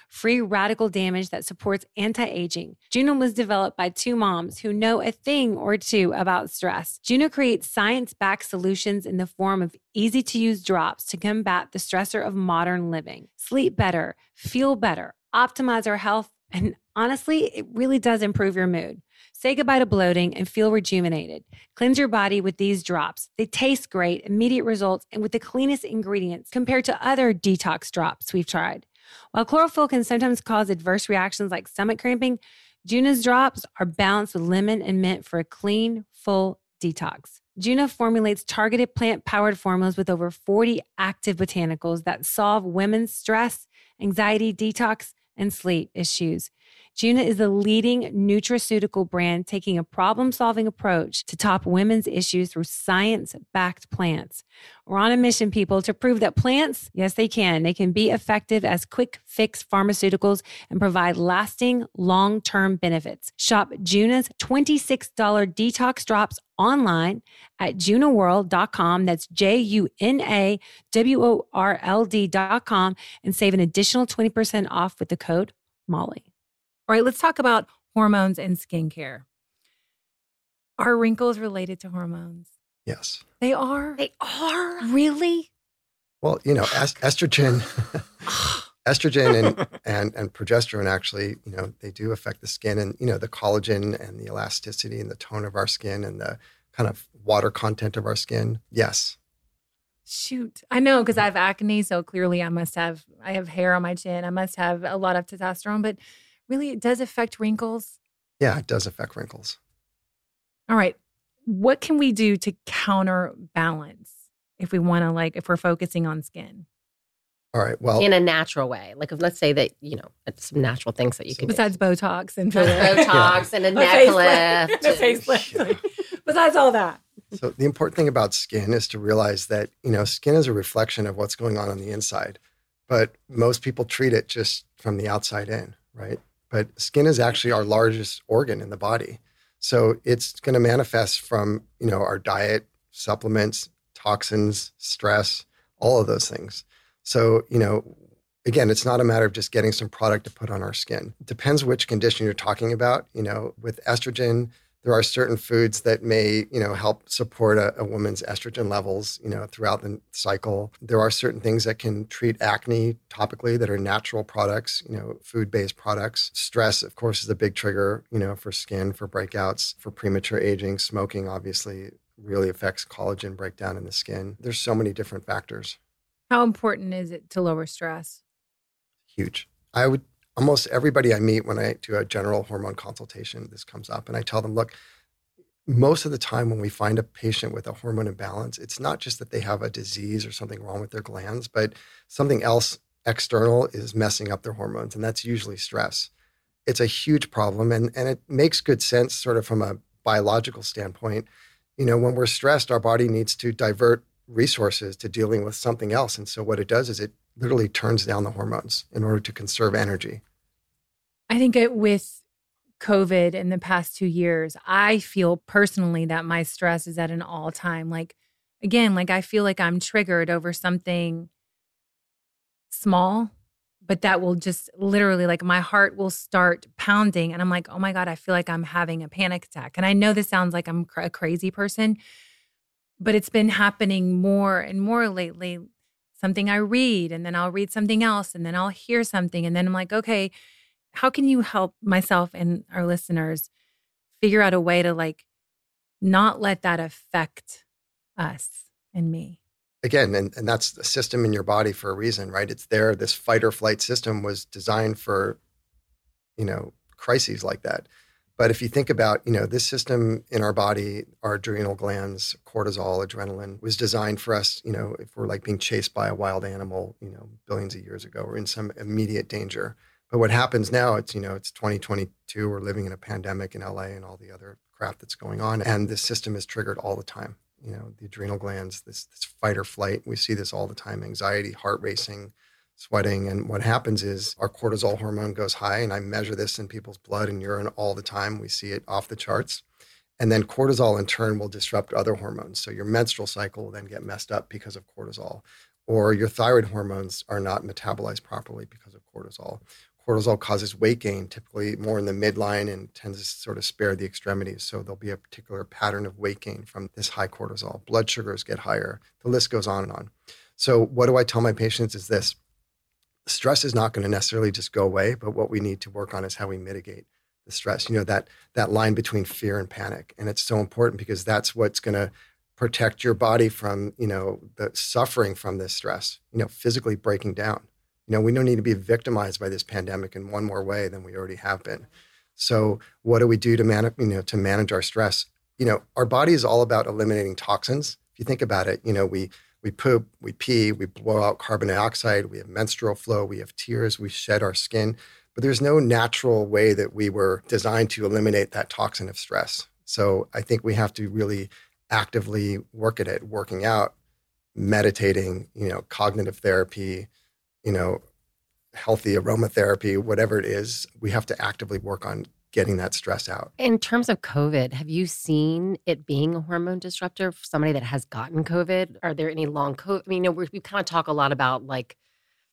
Free radical damage that supports anti aging. Juna was developed by two moms who know a thing or two about stress. Juna creates science backed solutions in the form of easy to use drops to combat the stressor of modern living. Sleep better, feel better, optimize our health, and honestly, it really does improve your mood. Say goodbye to bloating and feel rejuvenated. Cleanse your body with these drops. They taste great, immediate results, and with the cleanest ingredients compared to other detox drops we've tried. While chlorophyll can sometimes cause adverse reactions like stomach cramping, Juna's drops are balanced with lemon and mint for a clean, full detox. Juna formulates targeted plant powered formulas with over 40 active botanicals that solve women's stress, anxiety, detox, and sleep issues. Juna is the leading nutraceutical brand taking a problem solving approach to top women's issues through science backed plants. We're on a mission, people, to prove that plants, yes, they can. They can be effective as quick fix pharmaceuticals and provide lasting long term benefits. Shop Juna's $26 detox drops online at junaworld.com. That's J U N A W O R L D.com and save an additional 20% off with the code Molly. All right, let's talk about hormones and skincare. Are wrinkles related to hormones? Yes. They are. They are. Really? Well, you know, est- estrogen, estrogen and, and and progesterone actually, you know, they do affect the skin and you know the collagen and the elasticity and the tone of our skin and the kind of water content of our skin. Yes. Shoot. I know because I have acne, so clearly I must have I have hair on my chin. I must have a lot of testosterone, but really it does affect wrinkles. Yeah, it does affect wrinkles. All right. What can we do to counterbalance if we want to like if we're focusing on skin? All right. Well, in a natural way. Like if let's say that, you know, it's some natural things that you can Besides Botox and do. Botox and a neck lift. A facelift. Besides all that. So the important thing about skin is to realize that, you know, skin is a reflection of what's going on on the inside. But most people treat it just from the outside in, right? But skin is actually our largest organ in the body. So it's going to manifest from, you know, our diet, supplements, toxins, stress, all of those things. So, you know, again, it's not a matter of just getting some product to put on our skin. It depends which condition you're talking about. You know, with estrogen, there are certain foods that may, you know, help support a, a, woman's estrogen levels, you know, throughout the cycle. There are certain things that can treat acne topically that are natural products, you know, food-based products. Stress, of course, is a big trigger, you know, for skin, for breakouts, for premature aging. Smoking, obviously, really affects collagen breakdown in the skin. There's so many different factors. How important is it to lower stress? Huge. I would almost everybody I meet when I do a general hormone consultation, this comes up, and I tell them, look, most of the time when we find a patient with a hormone imbalance, it's not just that they have a disease or something wrong with their glands, but something else external is messing up their hormones, and that's usually stress. It's a huge problem, and, and it makes good sense, sort of from a biological standpoint. You know, when we're stressed, our body needs to divert resources to dealing with something else. And so what it does is it literally turns down the hormones in order to conserve energy. I think it, with COVID in the past two years, I feel personally that my stress is at an all time. Like, again, like I feel like I'm triggered over something small, but that will just literally, like, my heart will start pounding. And I'm like, oh my God, I feel like I'm having a panic attack. And I know this sounds like I'm a crazy person, but it's been happening more and more lately something I read and then I'll read something else and then I'll hear something. And then I'm like, okay, how can you help myself and our listeners figure out a way to like not let that affect us and me? Again, and, and that's a system in your body for a reason, right? It's there. This fight or flight system was designed for, you know, crises like that. But if you think about, you know, this system in our body, our adrenal glands, cortisol, adrenaline, was designed for us, you know, if we're like being chased by a wild animal, you know, billions of years ago, we're in some immediate danger. But what happens now, it's, you know, it's 2022, we're living in a pandemic in LA and all the other crap that's going on. And this system is triggered all the time. You know, the adrenal glands, this, this fight or flight. We see this all the time anxiety, heart racing, sweating. And what happens is our cortisol hormone goes high. And I measure this in people's blood and urine all the time. We see it off the charts. And then cortisol in turn will disrupt other hormones. So your menstrual cycle will then get messed up because of cortisol, or your thyroid hormones are not metabolized properly because of cortisol. Cortisol causes weight gain, typically more in the midline, and tends to sort of spare the extremities. So there'll be a particular pattern of weight gain from this high cortisol. Blood sugars get higher. The list goes on and on. So, what do I tell my patients is this stress is not going to necessarily just go away, but what we need to work on is how we mitigate the stress. You know, that that line between fear and panic. And it's so important because that's what's going to protect your body from, you know, the suffering from this stress, you know, physically breaking down. You know, we don't need to be victimized by this pandemic in one more way than we already have been. So what do we do to manage, you know, to manage our stress? You know, our body is all about eliminating toxins. If you think about it, you know, we we poop, we pee, we blow out carbon dioxide, we have menstrual flow, we have tears, we shed our skin. But there's no natural way that we were designed to eliminate that toxin of stress. So I think we have to really actively work at it, working out, meditating, you know, cognitive therapy, you know, healthy aromatherapy, whatever it is, we have to actively work on getting that stress out. In terms of COVID, have you seen it being a hormone disruptor for somebody that has gotten COVID? Are there any long COVID? I mean, you know, we kind of talk a lot about like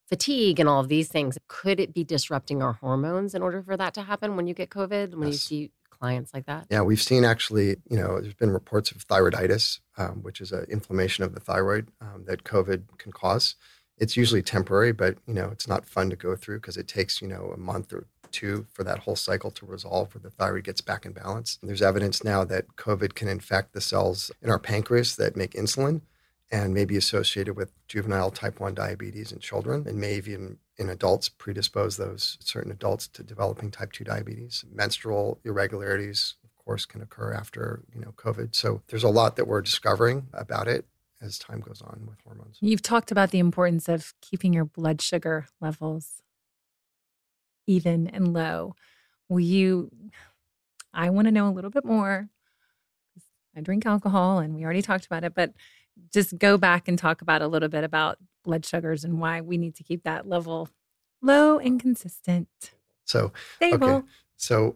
fatigue and all of these things. Could it be disrupting our hormones in order for that to happen when you get COVID? When yes. you see clients like that? Yeah, we've seen actually, you know, there's been reports of thyroiditis, um, which is an inflammation of the thyroid um, that COVID can cause. It's usually temporary, but you know, it's not fun to go through because it takes you know a month or two for that whole cycle to resolve where the thyroid gets back in balance. And there's evidence now that COVID can infect the cells in our pancreas that make insulin and may be associated with juvenile type 1 diabetes in children and may even in adults predispose those certain adults to developing type 2 diabetes. Menstrual irregularities, of course, can occur after you know COVID. So there's a lot that we're discovering about it as time goes on with hormones. You've talked about the importance of keeping your blood sugar levels even and low. Will you? I want to know a little bit more. I drink alcohol and we already talked about it, but just go back and talk about a little bit about blood sugars and why we need to keep that level low and consistent. So, Stable. okay. So,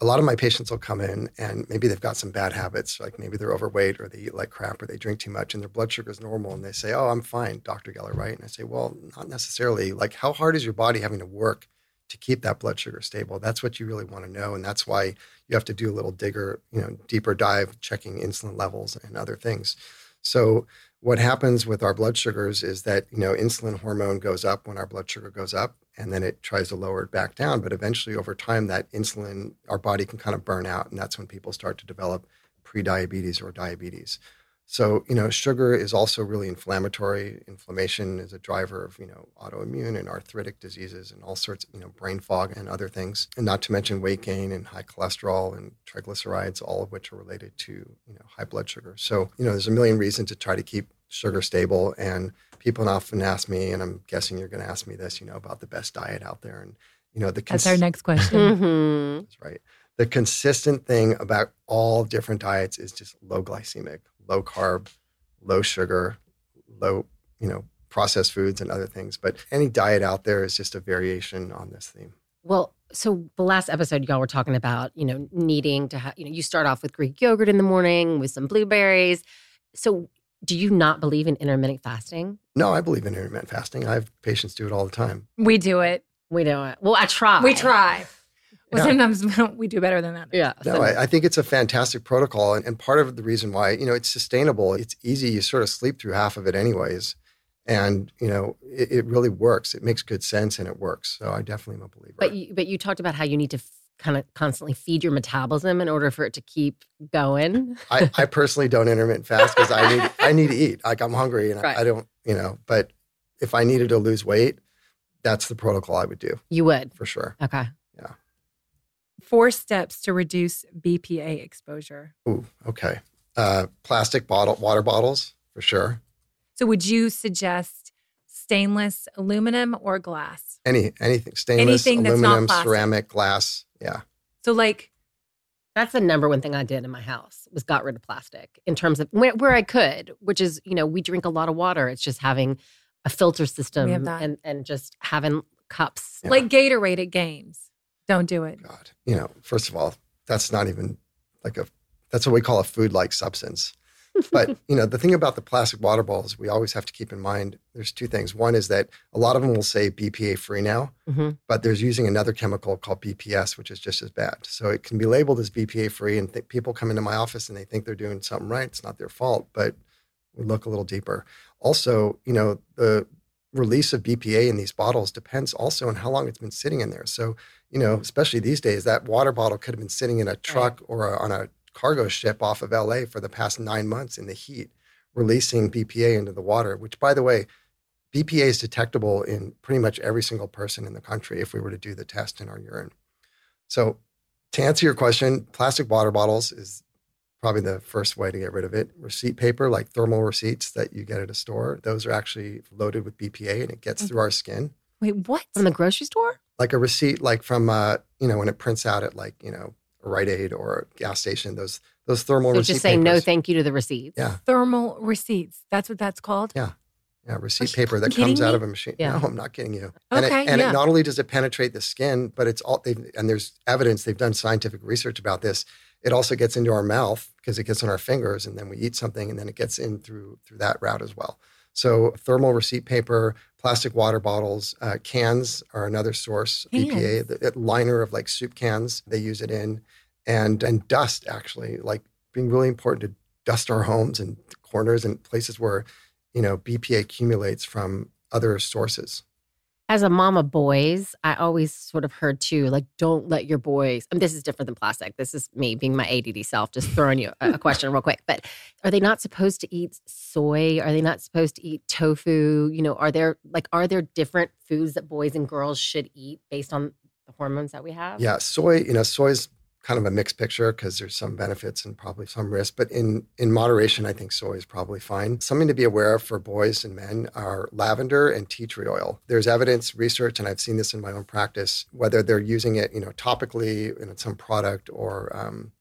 a lot of my patients will come in and maybe they've got some bad habits, like maybe they're overweight or they eat like crap or they drink too much and their blood sugar is normal. And they say, Oh, I'm fine, Dr. Geller, right? And I say, Well, not necessarily. Like, how hard is your body having to work to keep that blood sugar stable? That's what you really want to know. And that's why you have to do a little digger, you know, deeper dive, checking insulin levels and other things. So, what happens with our blood sugars is that, you know, insulin hormone goes up when our blood sugar goes up and then it tries to lower it back down. But eventually, over time, that insulin, our body can kind of burn out. And that's when people start to develop prediabetes or diabetes. So, you know, sugar is also really inflammatory. Inflammation is a driver of, you know, autoimmune and arthritic diseases and all sorts of, you know, brain fog and other things. And not to mention weight gain and high cholesterol and triglycerides, all of which are related to, you know, high blood sugar. So, you know, there's a million reasons to try to keep sugar stable. And people often ask me, and I'm guessing you're going to ask me this, you know, about the best diet out there. And, you know, the cons- That's our next question. mm-hmm. That's right. The consistent thing about all different diets is just low glycemic, low carb, low sugar, low, you know, processed foods and other things. But any diet out there is just a variation on this theme. Well, so the last episode y'all were talking about, you know, needing to have, you know, you start off with Greek yogurt in the morning with some blueberries. So do you not believe in intermittent fasting? No, I believe in intermittent fasting. I have patients do it all the time. We do it. We do it. Well, I try. We try. Well, yeah. sometimes we do better than that. Yeah. No, I, I, think it's a fantastic protocol. And, and part of the reason why, you know, it's sustainable, it's easy. You sort of sleep through half of it anyways. And, you know, it, it really works. It makes good sense and it works. So I definitely am a believer. But you, but you talked about how you need to f- kind of constantly feed your metabolism in order for it to keep going. I, I personally don't intermittent fast because I need, I need to eat. Like I'm hungry and right. I, I don't, you know, but if I needed to lose weight, that's the protocol I would do. You would? For sure. Okay four steps to reduce BPA exposure. Ooh, okay. Uh, plastic bottle, water bottles for sure. So, would you suggest stainless aluminum or glass? Any anything stainless, anything aluminum, ceramic, glass. Yeah. So, like, that's the number one thing I did in my house was got rid of plastic in terms of where, where I could, which is you know we drink a lot of water. It's just having a filter system and and just having cups yeah. like Gatorade at games. Don't do it. God, you know, first of all, that's not even like a, that's what we call a food like substance. but, you know, the thing about the plastic water bottles, we always have to keep in mind there's two things. One is that a lot of them will say BPA free now, mm-hmm. but there's using another chemical called BPS, which is just as bad. So it can be labeled as BPA free, and th- people come into my office and they think they're doing something right. It's not their fault, but we look a little deeper. Also, you know, the release of BPA in these bottles depends also on how long it's been sitting in there. So, you know, especially these days, that water bottle could have been sitting in a truck right. or a, on a cargo ship off of LA for the past nine months in the heat, releasing BPA into the water, which, by the way, BPA is detectable in pretty much every single person in the country if we were to do the test in our urine. So, To answer your question, plastic water bottles is probably the first way to get rid of it. Receipt paper, like thermal receipts that you get at a store, those are actually loaded with BPA and it gets mm. through our skin. Wait, what? From the grocery store? Like a receipt, like from, uh, you know, when it prints out at like, you know, a Rite Aid or a gas station, those those thermal So receipt just saying no thank you to the receipts. Yeah. Thermal receipts. That's what that's called? Yeah. Yeah, receipt paper that kidding comes out of a machine. Yeah. No, I'm not kidding you. And, Okay, it, and yeah. it not only does it penetrate the skin, but it's all they and there's evidence they've done scientific research about this. It also gets into our mouth because it gets on our fingers, and then we eat something, and then it gets in through through that route as well. So thermal receipt paper, plastic water bottles, uh, cans are another source. BPA, the, the liner of like soup cans, they use it in, and and dust actually, like being really important to dust our homes and corners and places where you know BPA accumulates from other sources. As a mom of boys, I always sort of heard too, like, don't let your boys. This is different than plastic. This is me being my ADD self, just throwing you a, a question real quick. But are they not supposed to eat soy? Are they not supposed to eat tofu? You know, are there like, are there different foods that boys and girls should eat based on the hormones that we have? Yeah, soy. You know, soy is kind of a mixed picture because there's some benefits and probably some risk, but in in moderation, I think soy is probably fine. Something to be aware of for boys and men are lavender and tea tree oil. There's evidence, research, and I've seen this in my own practice, whether they're using it, you know, topically in some product or um,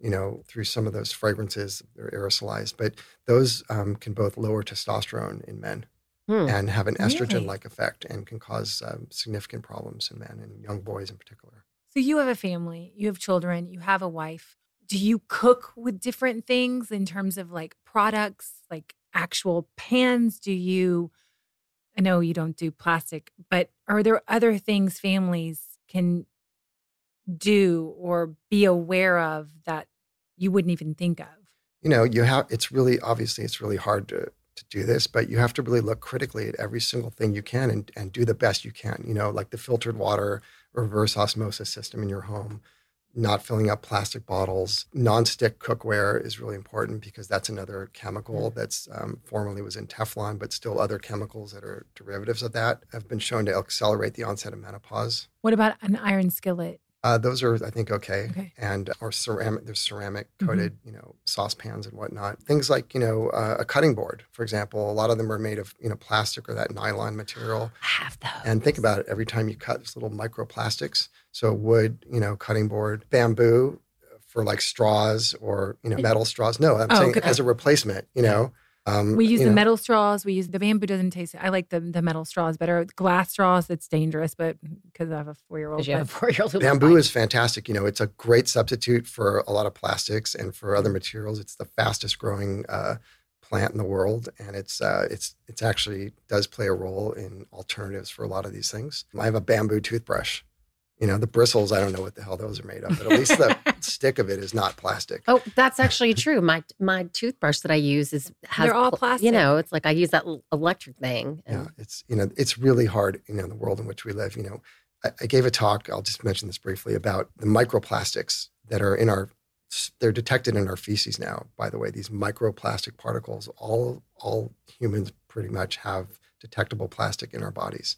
you know, through some of those fragrances, they're aerosolized, but those um, can both lower testosterone in men Hmm. and have an estrogen like effect and can cause um, significant problems in men and young boys in particular. So you have a family, you have children, you have a wife. Do you cook with different things in terms of like products, like actual pans? Do you, I know you don't do plastic, but are there other things families can do or be aware of that you wouldn't even think of? you know you have it's really obviously it's really hard to to do this but you have to really look critically at every single thing you can and, and do the best you can you know like the filtered water reverse osmosis system in your home not filling up plastic bottles. Non-stick cookware is really important because that's another chemical that's um, formerly was in teflon but still other chemicals that are derivatives of that have been shown to accelerate the onset of menopause. What about an iron skillet? Uh, those are, I think, okay. Okay. And or ceramic, there's ceramic Mhm. coated, you know, saucepans and whatnot. Things like, you know, uh, a cutting board, for example. A lot of them are made of, you know, plastic or that nylon material. I have those. And think about it. Every time you cut, there's little microplastics. So wood, you know, cutting board, bamboo for like straws or you know metal straws. No, I'm Oh, saying okay. as a replacement. You know, um, We use the know, metal straws. We use the bamboo doesn't taste. I like the the metal straws better. Glass straws, it's dangerous, but because I have a four year old. Because you have a four year old. Bamboo is fantastic. You know, it's a great substitute for a lot of plastics and for other materials. It's the fastest growing uh, plant in the world, and it's uh, it's it's actually does play a role in alternatives for a lot of these things. I have a bamboo toothbrush. You know, the bristles. I don't know what the hell those are made of, but at least the stick of it is not plastic. Oh, that's actually true. My my toothbrush that I use is has They're all plastic. You know, it's like I use that electric thing. Yeah, it's you know it's really hard you know in the world in which we live. You know, I, I gave a talk. I'll just mention this briefly about the microplastics that are in our. They're detected in our feces now. By the way, these microplastic particles. All all humans pretty much have detectable plastic in our bodies.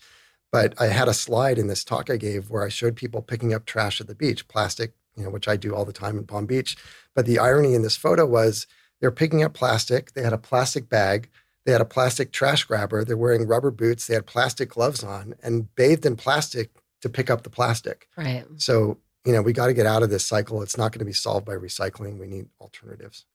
But I had a slide in this talk I gave where I showed people picking up trash at the beach, plastic, you know, which I do all the time in Palm Beach. But the irony in this photo was they're picking up plastic. They had a plastic bag. They had a plastic trash grabber. They're wearing rubber boots. They had plastic gloves on and bathed in plastic to pick up the plastic. right. So, you know, we got to get out of this cycle. It's not going to be solved by recycling. We need alternatives.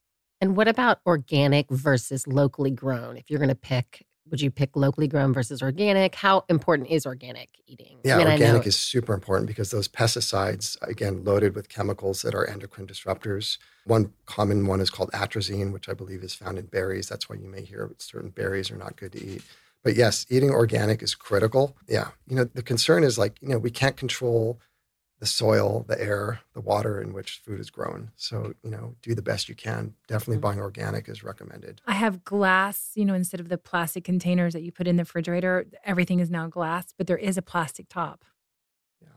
And what about organic versus locally grown? If you're going to pick, would you pick locally grown versus organic? How important is organic eating? Yeah, I mean, organic is super important because those pesticides, again, loaded with chemicals that are endocrine disruptors. One common one is called atrazine, which I believe is found in berries. That's why you may hear certain berries are not good to eat. But yes, eating organic is critical. Yeah. You know, the concern is like, you know, we can't control the soil, the air, the water in which food is grown. So, you know, do the best you can. Definitely buying organic is recommended. I have glass, you know, instead of the plastic containers that you put in the refrigerator, everything is now glass, but there is a plastic top. Yeah,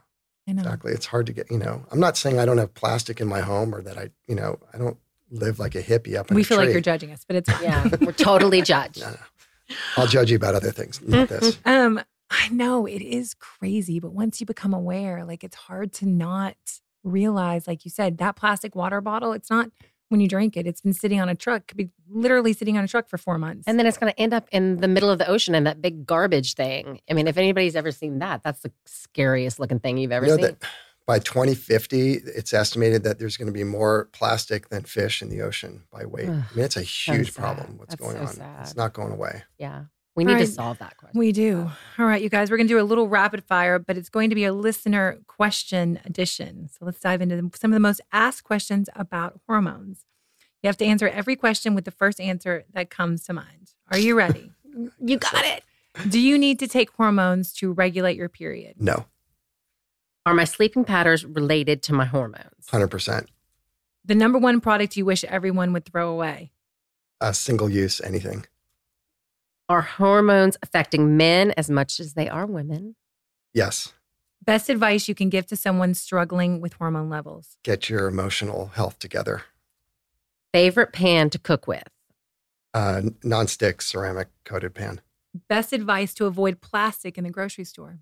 I know. Exactly. It's hard to get, you know, I'm not saying I don't have plastic in my home or that I, you know, I don't live like a hippie up in We a feel like you're judging us, but it's. Yeah, we're totally judged. No, no. I'll judge you about other things, not this. Um, I know it is crazy, but once you become aware, like it's hard to not realize, like you said, that plastic water bottle, it's not when you drink it, it's been sitting on a truck, could be literally sitting on a truck for four months. And then it's going to end up in the middle of the ocean in that big garbage thing. I mean, if anybody's ever seen that, that's the scariest looking thing you've ever You know seen. that by 2050, it's estimated that there's going to be more plastic than fish in the ocean by weight. Ugh, I mean, it's a huge problem. What's That's going so on? sad. It's not going away. yeah. We need to solve that question. We do. All right, you guys, we're going to do a little rapid fire, but it's going to be a listener question edition. So let's dive into some of the most asked questions about hormones. You have to answer every question with the first answer that comes to mind. Are you ready? You got it. do you need to take hormones to regulate your period? No, Are my sleeping patterns related to my hormones? 100%. The number one product you wish everyone would throw away? A single use, anything. Are hormones affecting men as much as they are women? Yes. Best advice you can give to someone struggling with hormone levels? Get your emotional health together. Favorite pan to cook with? Uh, non-stick ceramic coated pan. Best advice to avoid plastic in the grocery store?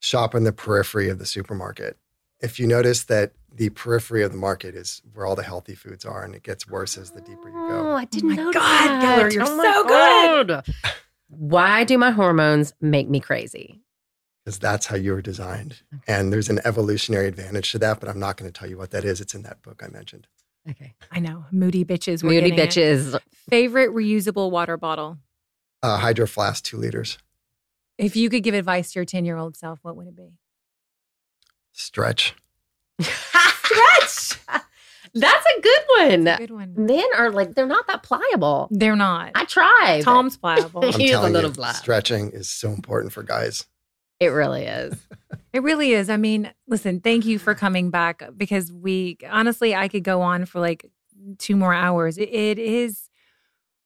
Shop in the periphery of the supermarket. If you notice that the periphery of the market is where all the healthy foods are, and it gets worse as the deeper you go. Oh, go. I didn't my know God, that. Geller, you're Oh my so good. Why do my hormones make me crazy? Because that's how you were designed. And there's an evolutionary advantage to that, but I'm not going to tell you what that is. It's in that book I mentioned. Okay. I know, moody bitches. we're Moody getting it. bitches. Favorite reusable water bottle? Uh, Hydro Flask, two liters. If you could give advice to your 10 year old self, what would it be? Stretch. Stretch. That's a good one. Good one. Men are like, they're not that pliable. They're not. I tried. Tom's pliable. I'm He is a little you, black. stretching is so important for guys. It really is. It really is. I mean, listen, thank you for coming back because we honestly, I could go on for like two more hours. It, it is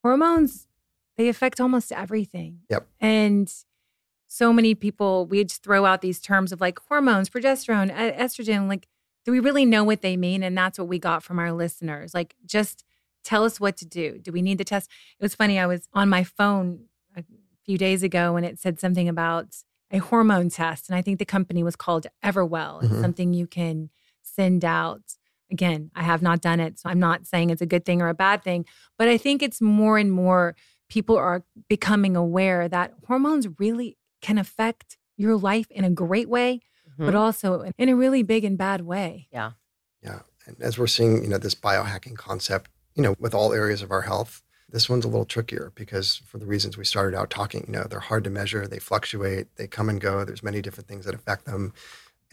hormones, they affect almost everything. Yep. And so many people, we just throw out these terms of like hormones, progesterone, estrogen. Like, do we really know what they mean? And that's what we got from our listeners. Like, just tell us what to do. Do we need the test? It was funny. I was on my phone a few days ago and it said something about a hormone test. And I think the company was called Everwell. It's Mhm. something you can send out. Again, I have not done it. So I'm not saying it's a good thing or a bad thing, but I think it's more and more people are becoming aware that hormones really can affect your life in a great way, Mhm. but also in a really big and bad way. Yeah. Yeah. And as we're seeing, you know, this biohacking concept, you know, with all areas of our health, this one's a little trickier because for the reasons we started out talking, you know, they're hard to measure, they fluctuate, they come and go. There's many different things that affect them.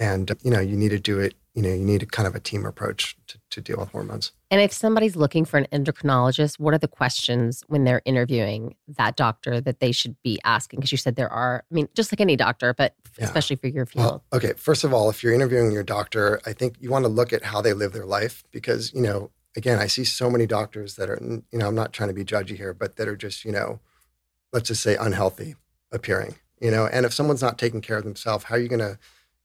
And, you know, you need to do it, you know, you need a kind of a team approach to, to deal with hormones. And if somebody's looking for an endocrinologist, what are the questions when they're interviewing that doctor that they should be asking? Because you said there are, I mean, just like any doctor, but Yeah. especially for your field. Well, okay. First of all, if you're interviewing your doctor, I think you want to look at how they live their life because, you know, again, I see so many doctors that are, you know, I'm not trying to be judgy here, but that are just, you know, let's just say unhealthy appearing, you know, and if someone's not taking care of themselves, how are you going to,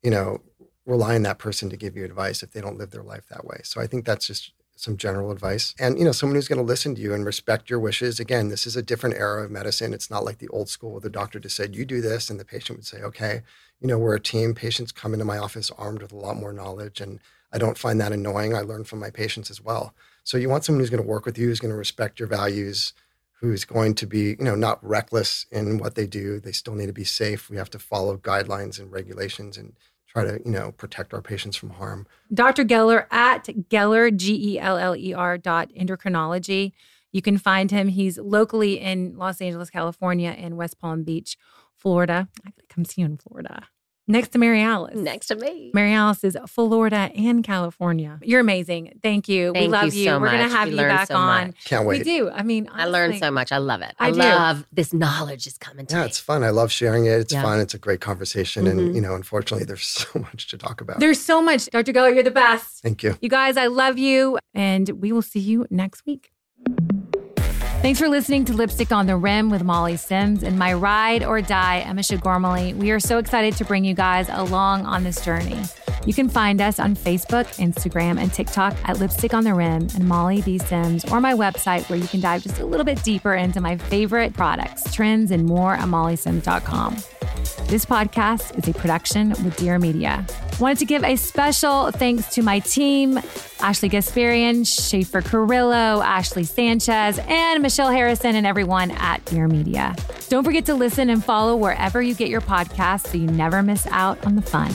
you know, rely on that person to give you advice if they don't live their life that way? So I think that's just some general advice. And, you know, someone who's going to listen to you and respect your wishes. Again, this is a different era of medicine. It's not like the old school where the doctor just said, you do this, and the patient would say, okay you know, we're a team. Patients come into my office armed with a lot more knowledge, and I don't find that annoying. I learn from my patients as well. So you want someone who's going to work with you, who's going to respect your values, who's going to be, you know, not reckless in what they do. They still need to be safe. We have to follow guidelines and regulations and try to, you know, protect our patients from harm. Dr. Geller at Geller, G E L L E R dot endocrinology. You can find him. He's locally in Los Angeles, California, and West Palm Beach, Florida. I gotta come see you in Florida. Next to Mary Alice. Next to me. Mary Alice is Florida and California. You're amazing. Thank you. we Thank love you you. so We're gonna have We you back so on. much. Can't wait. We do. I mean, I learned so much. I love it. I I, love this knowledge is coming to Yeah, me. it's fun. I love sharing it. It's Yeah. fun. It's a great conversation. Mhm. And, you know, unfortunately, there's so much to talk about. There's so much. Dr. Geller, you're the best. Thank you. You guys, I love you, and we will see you next week. Thanks for listening to Lipstick on the Rim with Molly Sims and my ride or die, Emma Shagormally. We are so excited to bring you guys along on this journey. You can find us on Facebook, Instagram, and TikTok at Lipstick on the Rim and Molly B. Sims, or my website where you can dive just a little bit deeper into my favorite products, trends, and more at mollysims.com. This podcast is a production with Dear Media. Wanted to give a special thanks to my team Ashley Gasparian, Schaefer Carrillo, Ashley Sanchez, and Michelle Harrison, and everyone at Dear Media. Don't forget to listen and follow wherever you get your podcasts so you never miss out on the fun.